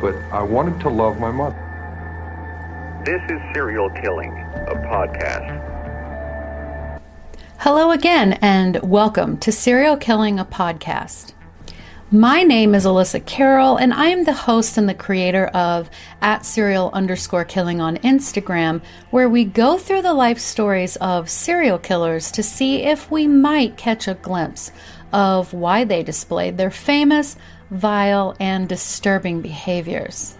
but I wanted to love my mother. This is Serial Killing, a podcast. Hello again, and welcome to Serial Killing, a podcast. My name is Alyssa Carroll, and I am the host and the creator of at serial underscore killing on Instagram, where we go through the life stories of serial killers to see if we might catch a glimpse of why they displayed their famous, vile, and disturbing behaviors.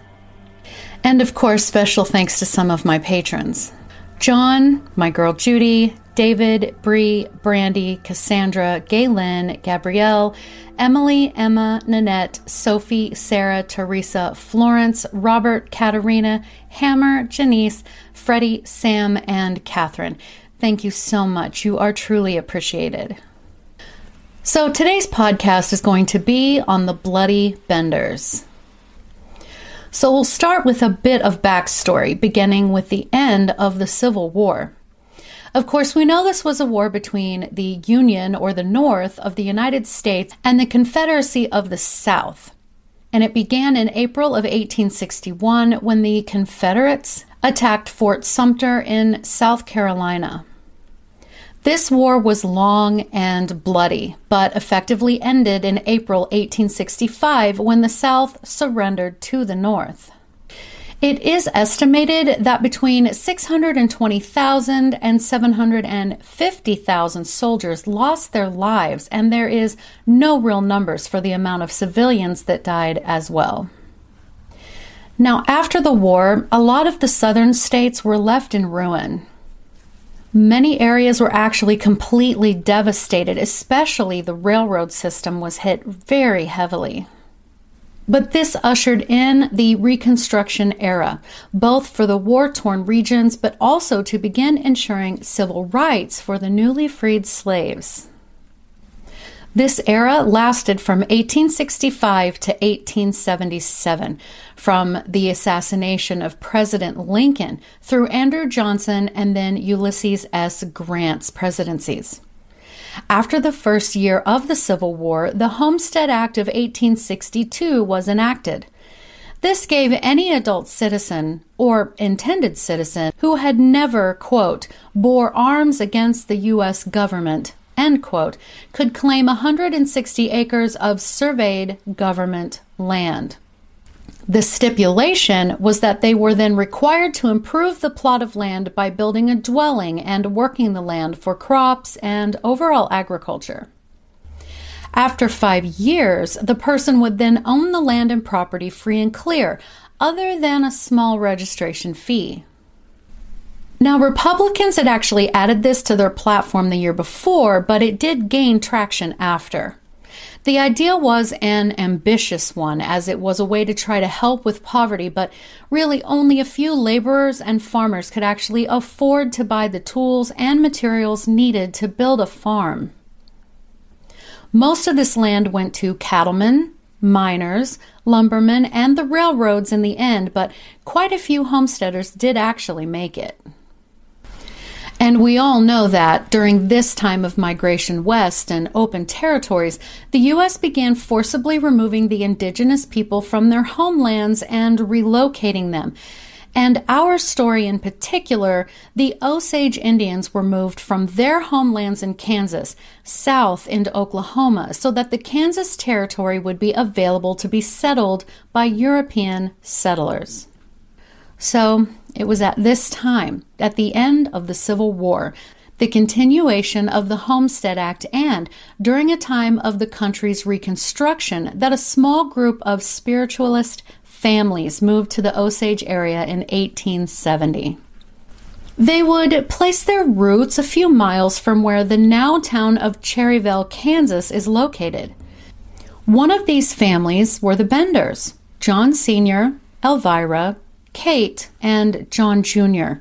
And of course, special thanks to some of my patrons John, my girl Judy, David, Bree, Brandy, Cassandra, Gaylin, Gabrielle, Emily, Emma, Nanette, Sophie, Sarah, Teresa, Florence, Robert, Katerina, Hammer, Janice, Freddie, Sam, and Catherine. Thank you so much. You are truly appreciated. So, today's podcast is going to be on the Bloody Benders. So, we'll start with a bit of backstory, beginning with the end of the Civil War. Of course, we know this was a war between the Union or the North of the United States and the Confederacy of the South. And it began in April of 1861 when the Confederates attacked Fort Sumter in South Carolina. This war was long and bloody, but effectively ended in April 1865 when the South surrendered to the North. It is estimated that between 620,000 and 750,000 soldiers lost their lives, and there is no real numbers for the amount of civilians that died as well. Now, after the war, a lot of the southern states were left in ruin. Many areas were actually completely devastated, especially the railroad system was hit very heavily. But this ushered in the Reconstruction era, both for the war torn regions, but also to begin ensuring civil rights for the newly freed slaves. This era lasted from 1865 to 1877, from the assassination of President Lincoln through Andrew Johnson and then Ulysses S. Grant's presidencies. After the first year of the Civil War, the Homestead Act of 1862 was enacted. This gave any adult citizen or intended citizen who had never, quote, bore arms against the U.S. government end quote, could claim 160 acres of surveyed government land. The stipulation was that they were then required to improve the plot of land by building a dwelling and working the land for crops and overall agriculture. After five years, the person would then own the land and property free and clear, other than a small registration fee. Now, Republicans had actually added this to their platform the year before, but it did gain traction after. The idea was an ambitious one, as it was a way to try to help with poverty, but really only a few laborers and farmers could actually afford to buy the tools and materials needed to build a farm. Most of this land went to cattlemen, miners, lumbermen, and the railroads in the end, but quite a few homesteaders did actually make it. And we all know that during this time of migration west and open territories, the U.S. began forcibly removing the indigenous people from their homelands and relocating them. And our story in particular, the Osage Indians were moved from their homelands in Kansas south into Oklahoma so that the Kansas Territory would be available to be settled by European settlers. So it was at this time, at the end of the Civil War, the continuation of the Homestead Act, and during a time of the country's reconstruction, that a small group of spiritualist families moved to the Osage area in 1870. They would place their roots a few miles from where the now town of Cherryvale, Kansas is located. One of these families were the Benders, John Sr., Elvira, Kate, and John Jr.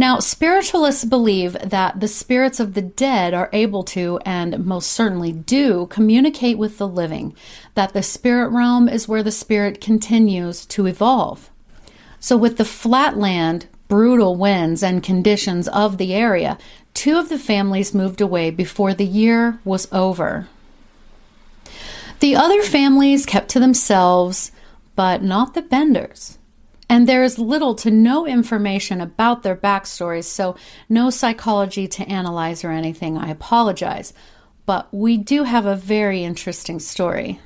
Now, spiritualists believe that the spirits of the dead are able to, and most certainly do, communicate with the living, that the spirit realm is where the spirit continues to evolve. So, with the flatland, brutal winds, and conditions of the area, two of the families moved away before the year was over. The other families kept to themselves, but not the Benders. And there is little to no information about their backstories, so no psychology to analyze or anything. I apologize. But we do have a very interesting story.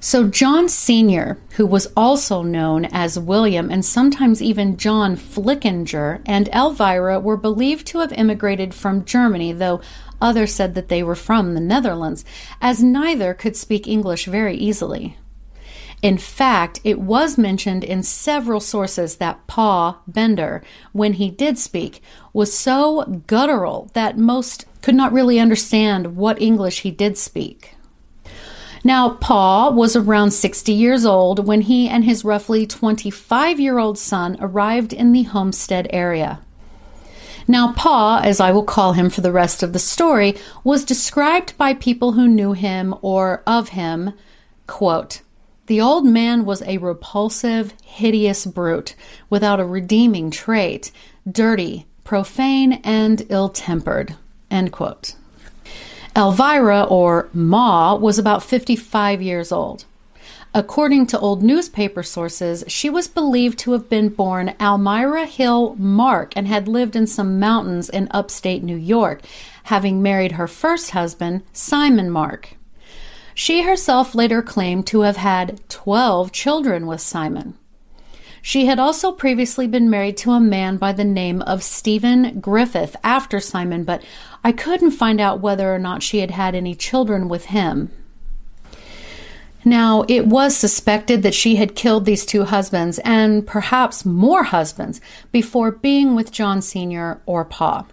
So, John Sr., who was also known as William and sometimes even John Flickinger, and Elvira were believed to have immigrated from Germany, though others said that they were from the Netherlands, as neither could speak English very easily. In fact, it was mentioned in several sources that Pa Bender, when he did speak, was so guttural that most could not really understand what English he did speak. Now, Pa was around 60 years old when he and his roughly 25 year old son arrived in the homestead area. Now, Pa, as I will call him for the rest of the story, was described by people who knew him or of him, quote, the old man was a repulsive, hideous brute without a redeeming trait, dirty, profane, and ill tempered. Elvira, or Ma, was about 55 years old. According to old newspaper sources, she was believed to have been born Almira Hill Mark and had lived in some mountains in upstate New York, having married her first husband, Simon Mark. She herself later claimed to have had 12 children with Simon. She had also previously been married to a man by the name of Stephen Griffith after Simon, but I couldn't find out whether or not she had had any children with him. Now, it was suspected that she had killed these two husbands and perhaps more husbands before being with John Sr. or Pa.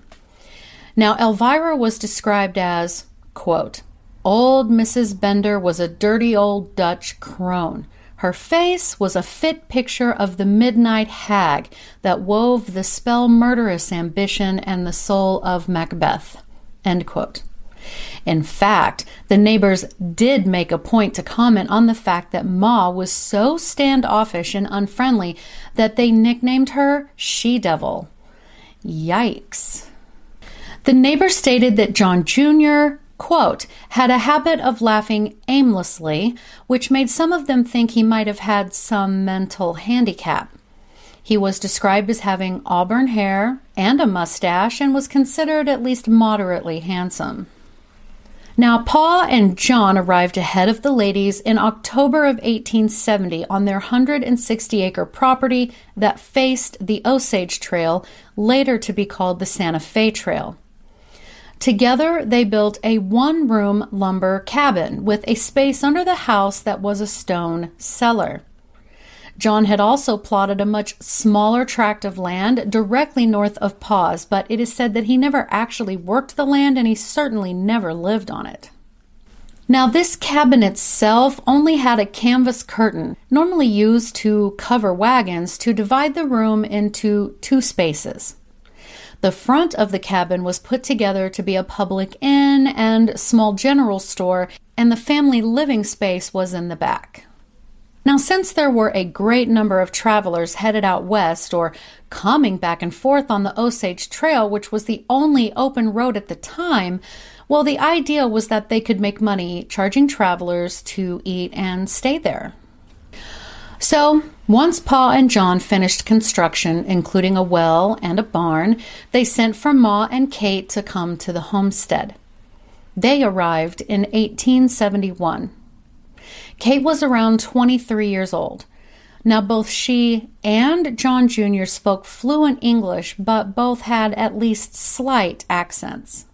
Now, Elvira was described as, quote, Old Mrs. Bender was a dirty old Dutch crone. Her face was a fit picture of the midnight hag that wove the spell murderous ambition and the soul of Macbeth. In fact, the neighbors did make a point to comment on the fact that Ma was so standoffish and unfriendly that they nicknamed her She Devil. Yikes. The neighbor stated that John Jr., quote, had a habit of laughing aimlessly, which made some of them think he might have had some mental handicap. He was described as having auburn hair and a mustache and was considered at least moderately handsome. Now, Pa and John arrived ahead of the ladies in October of 1870 on their 160 acre property that faced the Osage Trail, later to be called the Santa Fe Trail. Together, they built a one room lumber cabin with a space under the house that was a stone cellar. John had also plotted a much smaller tract of land directly north of Pa's, but it is said that he never actually worked the land and he certainly never lived on it. Now, this cabin itself only had a canvas curtain, normally used to cover wagons, to divide the room into two spaces. The front of the cabin was put together to be a public inn and small general store, and the family living space was in the back. Now, since there were a great number of travelers headed out west or coming back and forth on the Osage Trail, which was the only open road at the time, well, the idea was that they could make money charging travelers to eat and stay there. So, once Pa and John finished construction, including a well and a barn, they sent for Ma and Kate to come to the homestead. They arrived in 1871. Kate was around 23 years old. Now, both she and John Jr. spoke fluent English, but both had at least slight accents.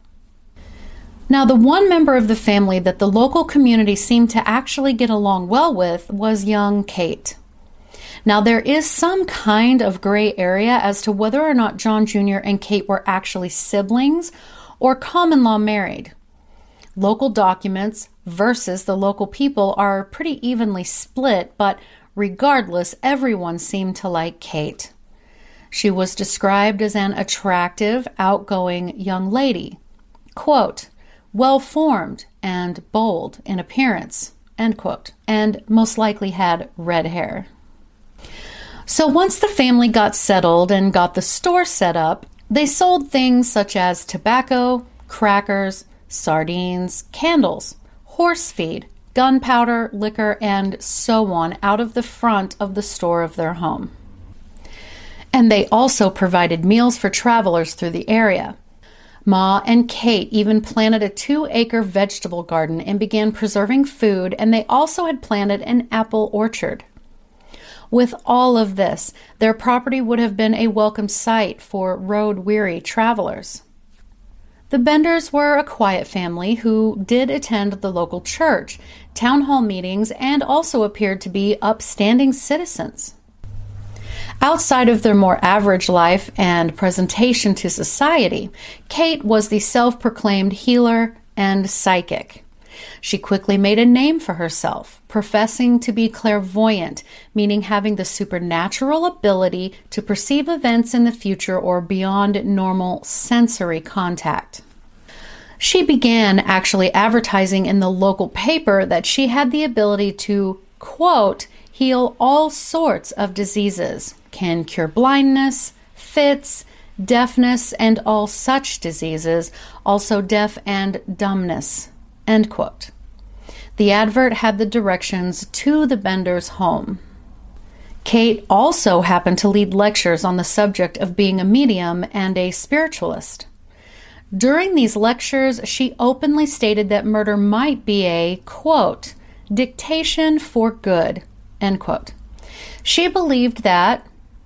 Now, the one member of the family that the local community seemed to actually get along well with was young Kate. Now, there is some kind of gray area as to whether or not John Jr. and Kate were actually siblings or common law married. Local documents versus the local people are pretty evenly split, but Regardless, everyone seemed to like Kate. She was described as an attractive, outgoing young lady, quote, well formed and bold in appearance, end quote, and most likely had red hair. So once the family got settled and got the store set up, they sold things such as tobacco, crackers, sardines, candles, horse feed, gunpowder, liquor, and so on out of the front of the store of their home. And they also provided meals for travelers through the area. Ma and Kate even planted a two acre vegetable garden and began preserving food, and they also had planted an apple orchard. With all of this, their property would have been a welcome sight for road weary travelers. The Benders were a quiet family who did attend the local church, town hall meetings, and also appeared to be upstanding citizens. Outside of their more average life and presentation to society, Kate was the self proclaimed healer and psychic. She quickly made a name for herself, professing to be clairvoyant, meaning having the supernatural ability to perceive events in the future or beyond normal sensory contact. She began actually advertising in the local paper that she had the ability to, quote, heal all sorts of diseases, can cure blindness, fits, deafness, and all such diseases, also deaf and dumbness, End quote. The advert had the directions to the Bender's home. Kate also happened to lead lectures on the subject of being a medium and a spiritualist. During these lectures, she openly stated that murder might be a, quote, dictation for good, end quote. She believed that,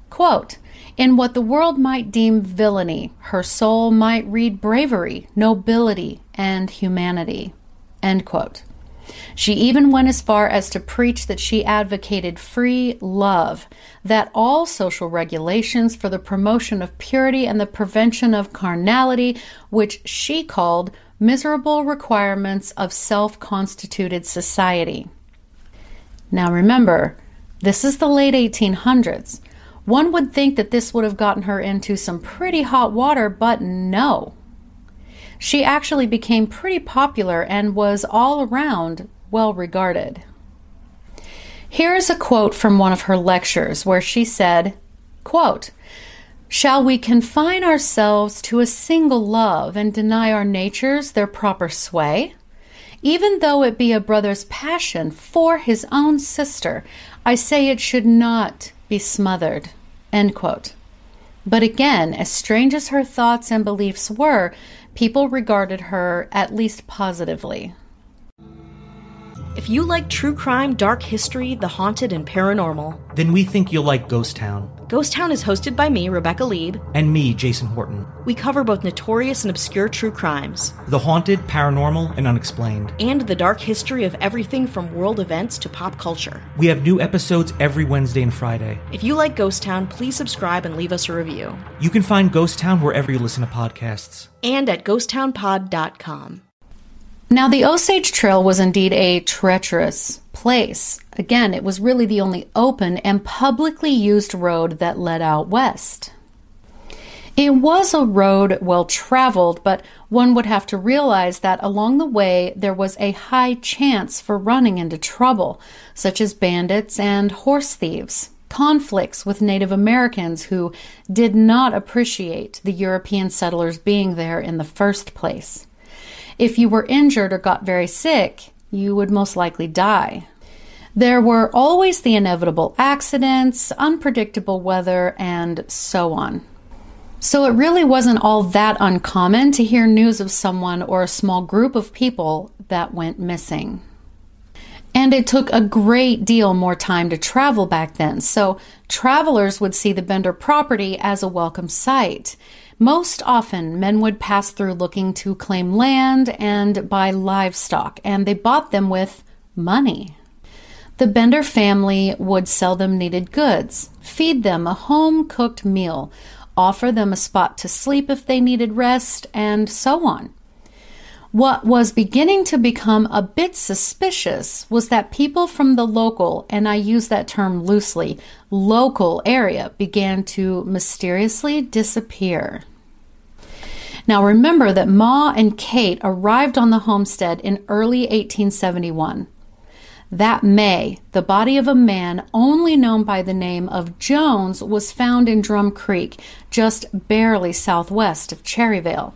quote, in what the world might deem villainy, her soul might read bravery, nobility, and humanity. End quote. She even went as far as to preach that she advocated free love, that all social regulations for the promotion of purity and the prevention of carnality, which she called miserable requirements of self constituted society. Now remember, this is the late 1800s. One would think that this would have gotten her into some pretty hot water, but no. She actually became pretty popular and was all around well regarded. Here is a quote from one of her lectures where she said, quote, Shall we confine ourselves to a single love and deny our natures their proper sway? Even though it be a brother's passion for his own sister, I say it should not be smothered. End quote. But again, as strange as her thoughts and beliefs were, people regarded her at least positively. If you like true crime, dark history, the haunted, and paranormal, then we think you'll like Ghost Town. Ghost Town is hosted by me, Rebecca Leib, and me, Jason Horton. We cover both notorious and obscure true crimes, the haunted, paranormal, and unexplained, and the dark history of everything from world events to pop culture. We have new episodes every Wednesday and Friday. If you like Ghost Town, please subscribe and leave us a review. You can find Ghost Town wherever you listen to podcasts, and at ghosttownpod.com. Now, the Osage Trail was indeed a treacherous place. Again, it was really the only open and publicly used road that led out west. It was a road well traveled, but one would have to realize that along the way there was a high chance for running into trouble, such as bandits and horse thieves, conflicts with Native Americans who did not appreciate the European settlers being there in the first place. If you were injured or got very sick, you would most likely die. There were always the inevitable accidents, unpredictable weather, and so on. So it really wasn't all that uncommon to hear news of someone or a small group of people that went missing. And it took a great deal more time to travel back then, so travelers would see the Bender property as a welcome sight. Most often, men would pass through looking to claim land and buy livestock, and they bought them with money. The Bender family would sell them needed goods, feed them a home cooked meal, offer them a spot to sleep if they needed rest, and so on. What was beginning to become a bit suspicious was that people from the local, and I use that term loosely, local area began to mysteriously disappear. Now remember that Ma and Kate arrived on the homestead in early 1871. That May, the body of a man only known by the name of Jones was found in Drum Creek, just barely southwest of Cherryvale.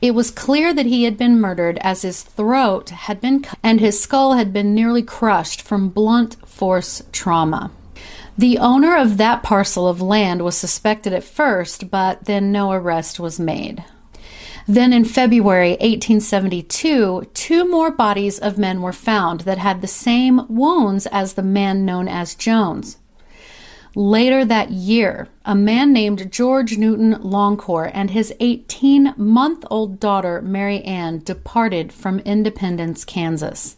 It was clear that he had been murdered as his throat had been cut and his skull had been nearly crushed from blunt force trauma. The owner of that parcel of land was suspected at first, but then no arrest was made. Then in February 1872, two more bodies of men were found that had the same wounds as the man known as Jones. Later that year, a man named George Newton Longcore and his 18 month old daughter, Mary Ann, departed from Independence, Kansas.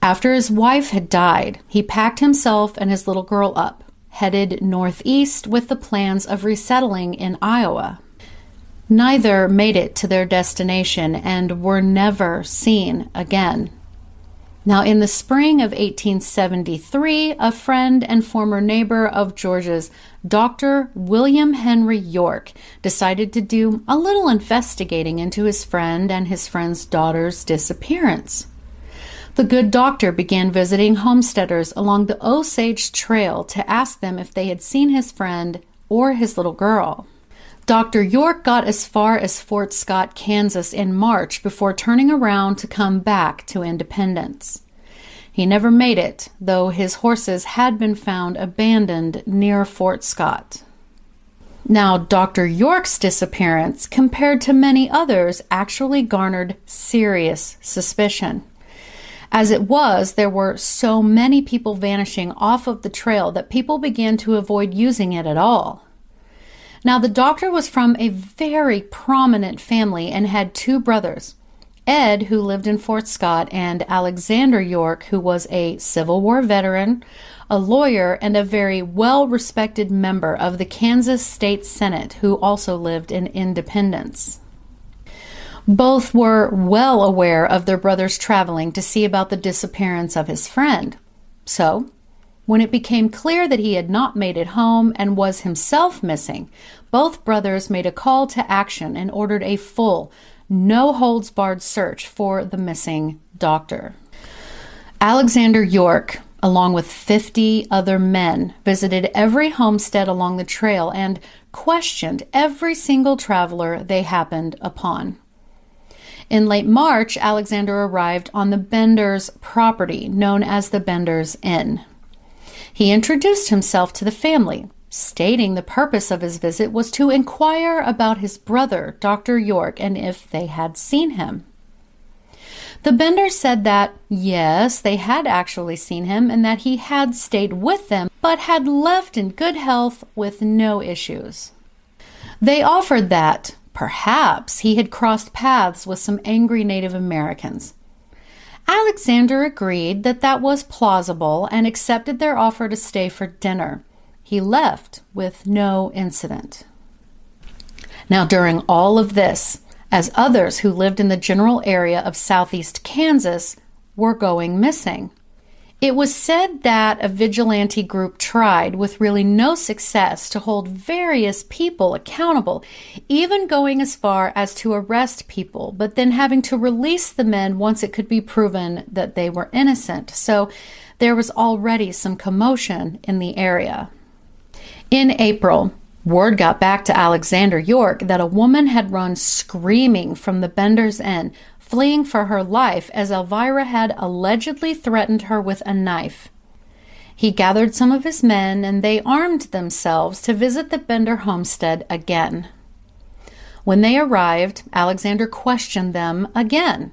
After his wife had died, he packed himself and his little girl up, headed northeast with the plans of resettling in Iowa. Neither made it to their destination and were never seen again. Now, in the spring of 1873, a friend and former neighbor of George's, Dr. William Henry York, decided to do a little investigating into his friend and his friend's daughter's disappearance. The good doctor began visiting homesteaders along the Osage Trail to ask them if they had seen his friend or his little girl. Dr. York got as far as Fort Scott, Kansas in March before turning around to come back to Independence. He never made it, though his horses had been found abandoned near Fort Scott. Now, Dr. York's disappearance, compared to many others, actually garnered serious suspicion. As it was, there were so many people vanishing off of the trail that people began to avoid using it at all. Now, the doctor was from a very prominent family and had two brothers Ed, who lived in Fort Scott, and Alexander York, who was a Civil War veteran, a lawyer, and a very well respected member of the Kansas State Senate, who also lived in Independence. Both were well aware of their brother's traveling to see about the disappearance of his friend. So, when it became clear that he had not made it home and was himself missing, both brothers made a call to action and ordered a full, no holds barred search for the missing doctor. Alexander York, along with 50 other men, visited every homestead along the trail and questioned every single traveler they happened upon. In late March, Alexander arrived on the Bender's property, known as the Bender's Inn. He introduced himself to the family, stating the purpose of his visit was to inquire about his brother, Dr. York, and if they had seen him. The Benders said that, yes, they had actually seen him and that he had stayed with them, but had left in good health with no issues. They offered that, perhaps, he had crossed paths with some angry Native Americans. Alexander agreed that that was plausible and accepted their offer to stay for dinner. He left with no incident. Now, during all of this, as others who lived in the general area of southeast Kansas were going missing, it was said that a vigilante group tried, with really no success, to hold various people accountable, even going as far as to arrest people, but then having to release the men once it could be proven that they were innocent. So there was already some commotion in the area. In April, word got back to Alexander York that a woman had run screaming from the Bender's Inn, fleeing for her life as Elvira had allegedly threatened her with a knife. He gathered some of his men and they armed themselves to visit the Bender homestead again. When they arrived, Alexander questioned them again.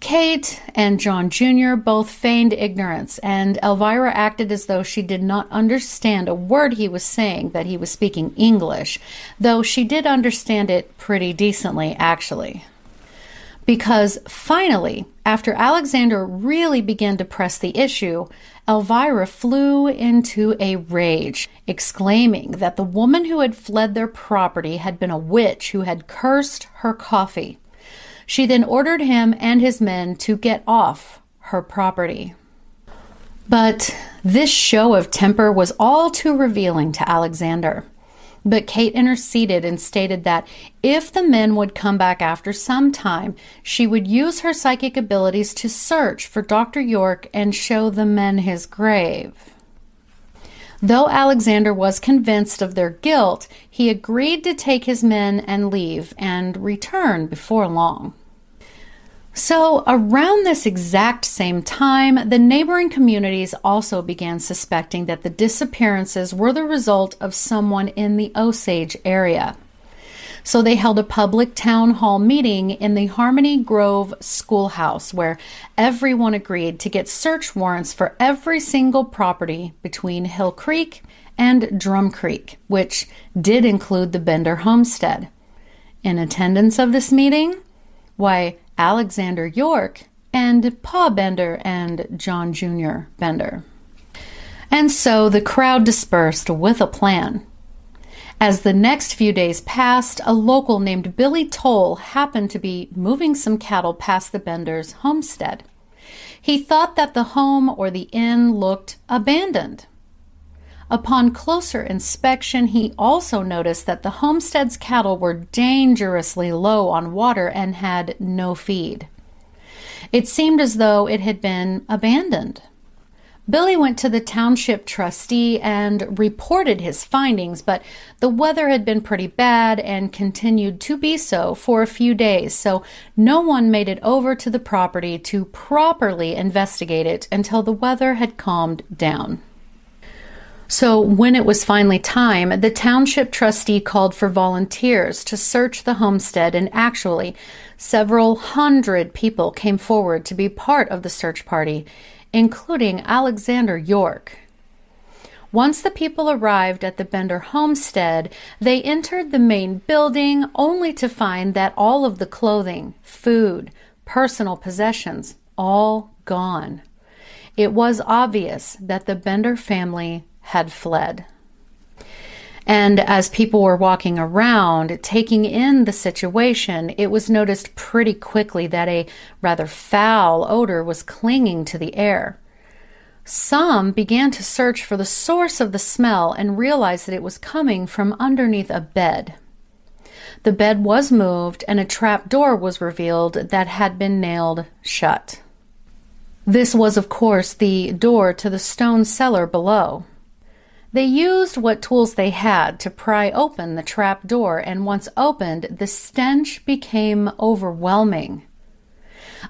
Kate and John Jr. both feigned ignorance, and Elvira acted as though she did not understand a word he was saying, that he was speaking English, though she did understand it pretty decently, actually. Because finally, after Alexander really began to press the issue, Elvira flew into a rage, exclaiming that the woman who had fled their property had been a witch who had cursed her coffee. She then ordered him and his men to get off her property. But this show of temper was all too revealing to Alexander. But Kate interceded and stated that if the men would come back after some time, she would use her psychic abilities to search for Dr. York and show the men his grave. Though Alexander was convinced of their guilt, he agreed to take his men and leave and return before long. So, around this exact same time, the neighboring communities also began suspecting that the disappearances were the result of someone in the Osage area. So, they held a public town hall meeting in the Harmony Grove schoolhouse where everyone agreed to get search warrants for every single property between Hill Creek and Drum Creek, which did include the Bender homestead. In attendance of this meeting, why, Alexander York, and Pa Bender and John Jr. Bender. And so the crowd dispersed with a plan. As the next few days passed, a local named Billy Tole happened to be moving some cattle past the Benders' homestead. He thought that the home or the inn looked abandoned. Upon closer inspection, he also noticed that the homestead's cattle were dangerously low on water and had no feed. It seemed as though it had been abandoned. Billy went to the township trustee and reported his findings, but the weather had been pretty bad and continued to be so for a few days, so no one made it over to the property to properly investigate it until the weather had calmed down. So, when it was finally time, the township trustee called for volunteers to search the homestead, and actually, several hundred people came forward to be part of the search party, including Alexander York. Once the people arrived at the Bender homestead, they entered the main building only to find that all of the clothing, food, personal possessions, all gone. It was obvious that the Bender family had fled. And as people were walking around, taking in the situation, it was noticed pretty quickly that a rather foul odor was clinging to the air. Some began to search for the source of the smell and realized that it was coming from underneath a bed. The bed was moved and a trap door was revealed that had been nailed shut. This was, of course, the door to the stone cellar below. They used what tools they had to pry open the trap door, and once opened, the stench became overwhelming.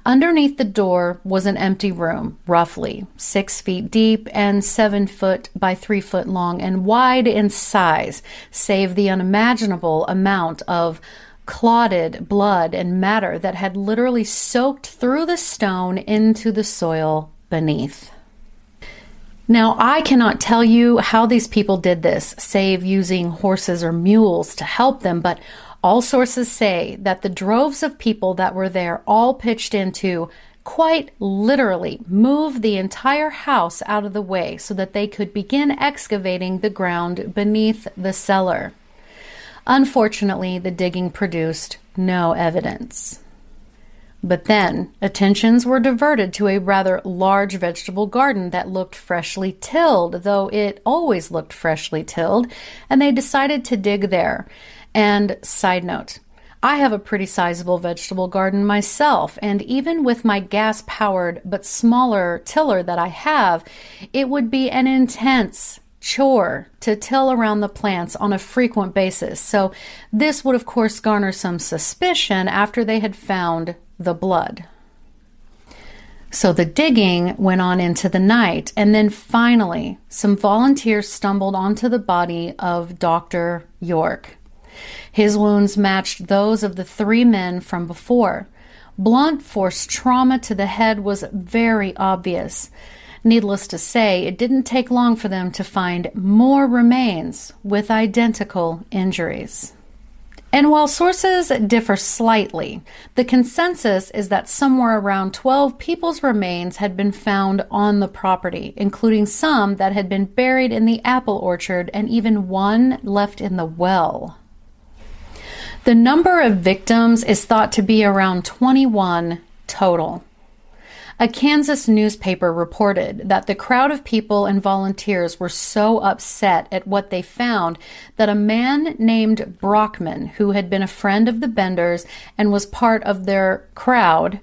Underneath the door was an empty room, roughly six feet deep and seven foot by three foot long, and wide in size, save the unimaginable amount of clotted blood and matter that had literally soaked through the stone into the soil beneath. Now, I cannot tell you how these people did this, save using horses or mules to help them, but all sources say that the droves of people that were there all pitched into quite literally move the entire house out of the way so that they could begin excavating the ground beneath the cellar. Unfortunately, the digging produced no evidence. But then attentions were diverted to a rather large vegetable garden that looked freshly tilled, though it always looked freshly tilled, and they decided to dig there. And side note, I have a pretty sizable vegetable garden myself, and even with my gas powered but smaller tiller that I have, it would be an intense chore to till around the plants on a frequent basis. So, this would, of course, garner some suspicion after they had found the blood. So the digging went on into the night, and then finally, some volunteers stumbled onto the body of Dr. York. His wounds matched those of the three men from before. Blunt force trauma to the head was very obvious. Needless to say, it didn't take long for them to find more remains with identical injuries. And while sources differ slightly, the consensus is that somewhere around 12 people's remains had been found on the property, including some that had been buried in the apple orchard and even one left in the well. The number of victims is thought to be around 21 total. A Kansas newspaper reported that the crowd of people and volunteers were so upset at what they found that a man named Brockman, who had been a friend of the Benders and was part of their crowd,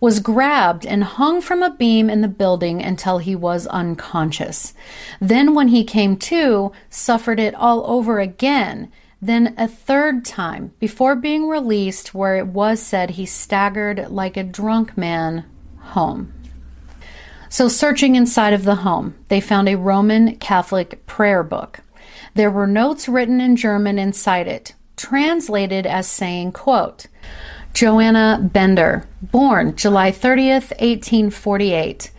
was grabbed and hung from a beam in the building until he was unconscious. Then, when he came to, suffered it all over again then a third time before being released, where it was said he staggered like a drunk man home. So, searching inside of the home, they found a Roman Catholic prayer book. There were notes written in German inside it, translated as saying, quote, Joanna Bender, born July 30th, 1848.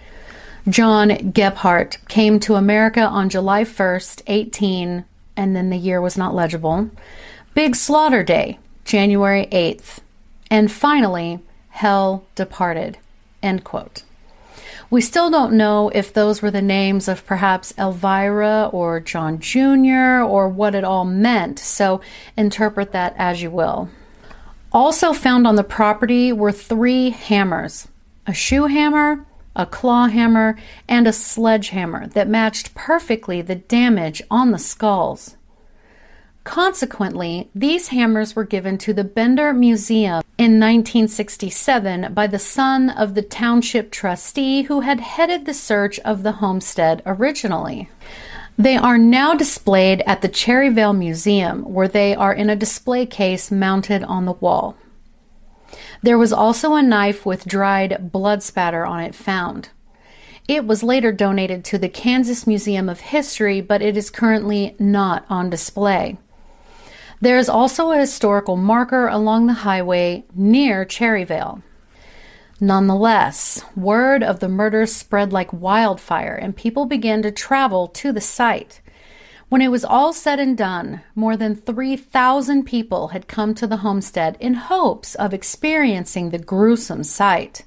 John Gebhardt came to America on July 1st, 18, and then the year was not legible. Big Slaughter Day, January 8th. And finally, Hell departed. End quote. We still don't know if those were the names of perhaps Elvira or John Jr. or what it all meant, so interpret that as you will. Also found on the property were three hammers a shoe hammer, a claw hammer, and a sledgehammer that matched perfectly the damage on the skulls. Consequently, these hammers were given to the Bender Museum in 1967 by the son of the township trustee who had headed the search of the homestead originally. They are now displayed at the Cherryvale Museum, where they are in a display case mounted on the wall. There was also a knife with dried blood spatter on it found. It was later donated to the Kansas Museum of History, but it is currently not on display. There is also a historical marker along the highway near Cherryvale. Nonetheless, word of the murder spread like wildfire and people began to travel to the site. When it was all said and done, more than 3,000 people had come to the homestead in hopes of experiencing the gruesome sight.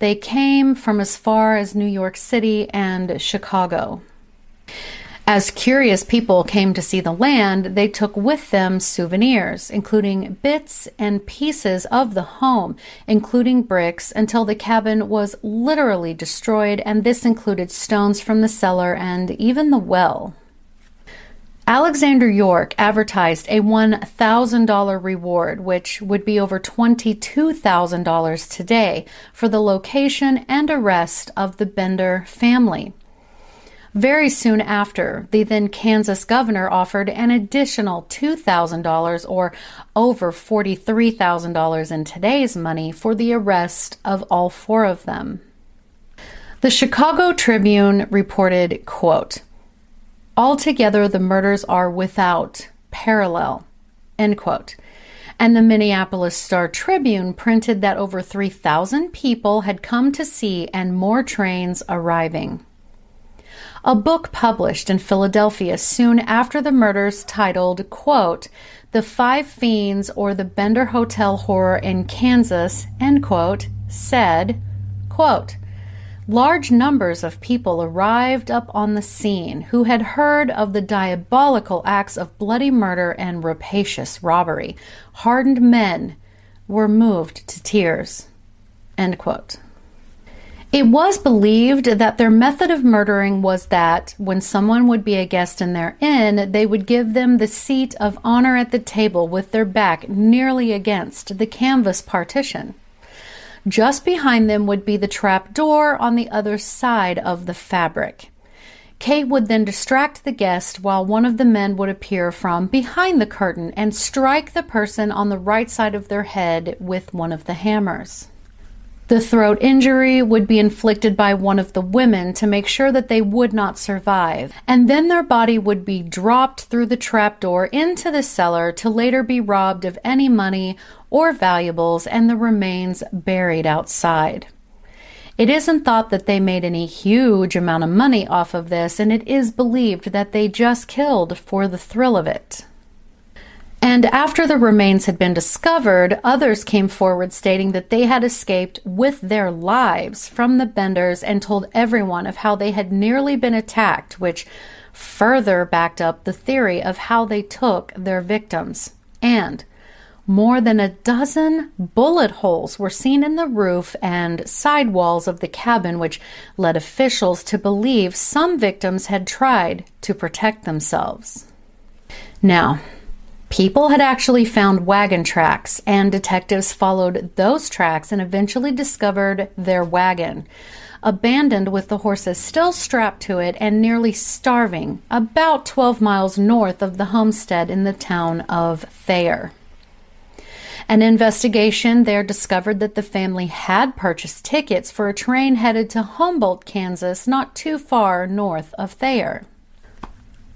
They came from as far as New York City and Chicago. As curious people came to see the land, they took with them souvenirs, including bits and pieces of the home, including bricks, until the cabin was literally destroyed, and this included stones from the cellar and even the well. Alexander York advertised a $1,000 reward, which would be over $22,000 today, for the location and arrest of the Bender family. Very soon after, the then Kansas governor offered an additional $2,000 or over $43,000 in today's money for the arrest of all four of them. The Chicago Tribune reported, quote, Altogether, the murders are without parallel, end quote. And the Minneapolis Star Tribune printed that over 3,000 people had come to see and more trains arriving a book published in Philadelphia soon after the murders titled, quote, The Five Fiends or the Bender Hotel Horror in Kansas, end quote, said, quote, Large numbers of people arrived up on the scene who had heard of the diabolical acts of bloody murder and rapacious robbery. Hardened men were moved to tears. End quote. It was believed that their method of murdering was that when someone would be a guest in their inn, they would give them the seat of honor at the table with their back nearly against the canvas partition. Just behind them would be the trap door on the other side of the fabric. Kate would then distract the guest while one of the men would appear from behind the curtain and strike the person on the right side of their head with one of the hammers. The throat injury would be inflicted by one of the women to make sure that they would not survive, and then their body would be dropped through the trapdoor into the cellar to later be robbed of any money or valuables and the remains buried outside. It isn't thought that they made any huge amount of money off of this, and it is believed that they just killed for the thrill of it. And after the remains had been discovered, others came forward stating that they had escaped with their lives from the Benders and told everyone of how they had nearly been attacked, which further backed up the theory of how they took their victims. And More than a dozen bullet holes were seen in the roof and side walls of the cabin, which led officials to believe some victims had tried to protect themselves. Now, people had actually found wagon tracks, and detectives followed those tracks and eventually discovered their wagon abandoned with the horses still strapped to it and nearly starving, about 12 miles north of the homestead in the town of Thayer. An investigation there discovered that the family had purchased tickets for a train headed to Humboldt, Kansas, not too far north of Thayer.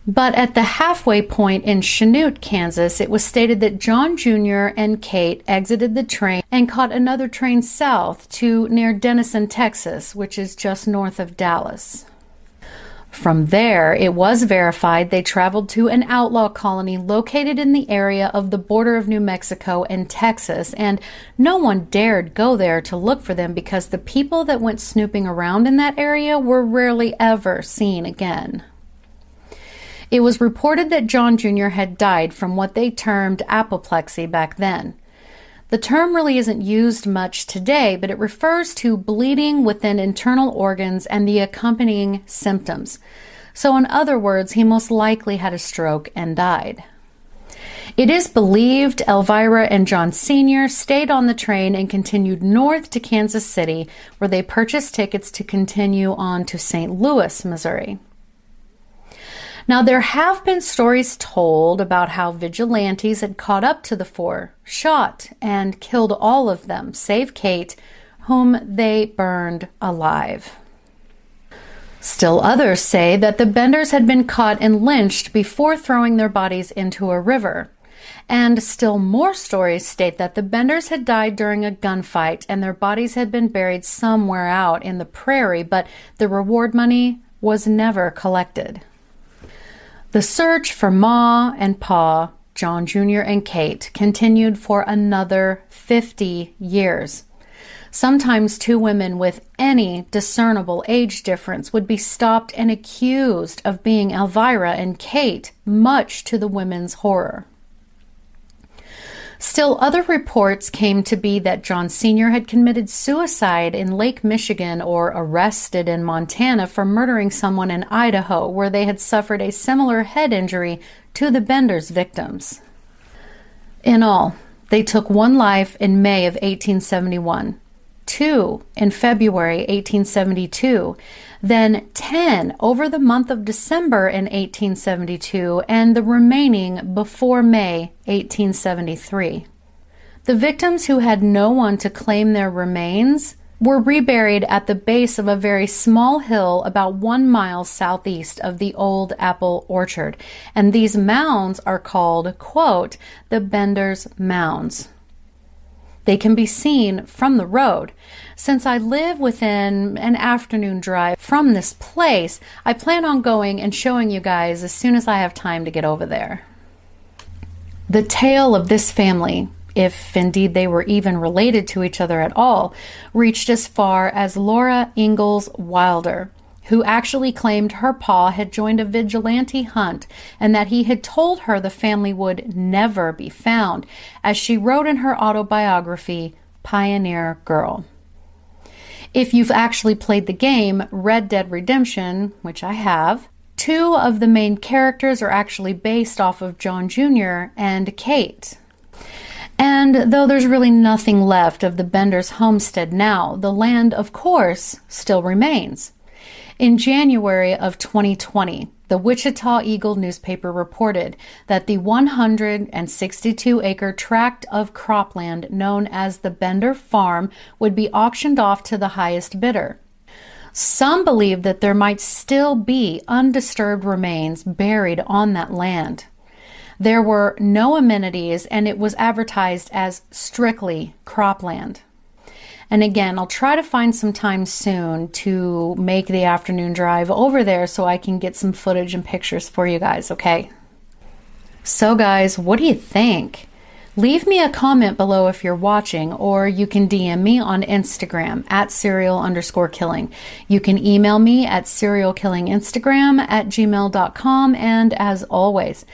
But at the halfway point in Chanute, Kansas, it was stated that John Jr. and Kate exited the train and caught another train south to near Denison, Texas, which is just north of Dallas. From there, it was verified they traveled to an outlaw colony located in the area of the border of New Mexico and Texas, and no one dared go there to look for them because the people that went snooping around in that area were rarely ever seen again. It was reported that John Jr. had died from what they termed apoplexy back then. The term really isn't used much today, but it refers to bleeding within internal organs and the accompanying symptoms. So, in other words, he most likely had a stroke and died. It is believed Elvira and John Sr. stayed on the train and continued north to Kansas City, where they purchased tickets to continue on to St. Louis, Missouri. Now, there have been stories told about how vigilantes had caught up to the four, shot, and killed all of them, save Kate, whom they burned alive. Still others say that the Benders had been caught and lynched before throwing their bodies into a river. And still more stories state that the Benders had died during a gunfight and their bodies had been buried somewhere out in the prairie, but the reward money was never collected. The search for Ma and Pa, John Jr. and Kate, continued for another 50 years. Sometimes two women with any discernible age difference would be stopped and accused of being Elvira and Kate, much to the women's horror. Still, other reports came to be that John Sr. had committed suicide in Lake Michigan or arrested in Montana for murdering someone in Idaho, where they had suffered a similar head injury to the Bender's victims. In all, they took one life in May of 1871, two in February 1872, then 10 over the month of December in 1872, and the remaining before May 1873. The victims who had no one to claim their remains were reburied at the base of a very small hill about one mile southeast of the old apple orchard, and these mounds are called, quote, the Bender's Mounds. They can be seen from the road. Since I live within an afternoon drive from this place, I plan on going and showing you guys as soon as I have time to get over there. The tale of this family, if indeed they were even related to each other at all, reached as far as Laura Ingalls Wilder, who actually claimed her pa had joined a vigilante hunt and that he had told her the family would never be found, as she wrote in her autobiography, Pioneer Girl. If you've actually played the game Red Dead Redemption, which I have, two of the main characters are actually based off of John Jr. and Kate. And though there's really nothing left of the Bender's homestead now, the land, of course, still remains. In January of 2020, the Wichita Eagle newspaper reported that the 162 acre tract of cropland known as the Bender Farm would be auctioned off to the highest bidder. Some believe that there might still be undisturbed remains buried on that land. There were no amenities and it was advertised as strictly cropland. And again, I'll try to find some time soon to make the afternoon drive over there so I can get some footage and pictures for you guys, okay? So, guys, what do you think? Leave me a comment below if you're watching, or you can DM me on Instagram at serial underscore killing. You can email me at serialkillinginstagram at gmail.com. And as always,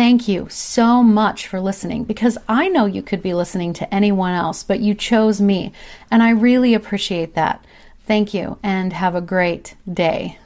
Thank you so much for listening because I know you could be listening to anyone else, but you chose me, and I really appreciate that. Thank you and have a great day.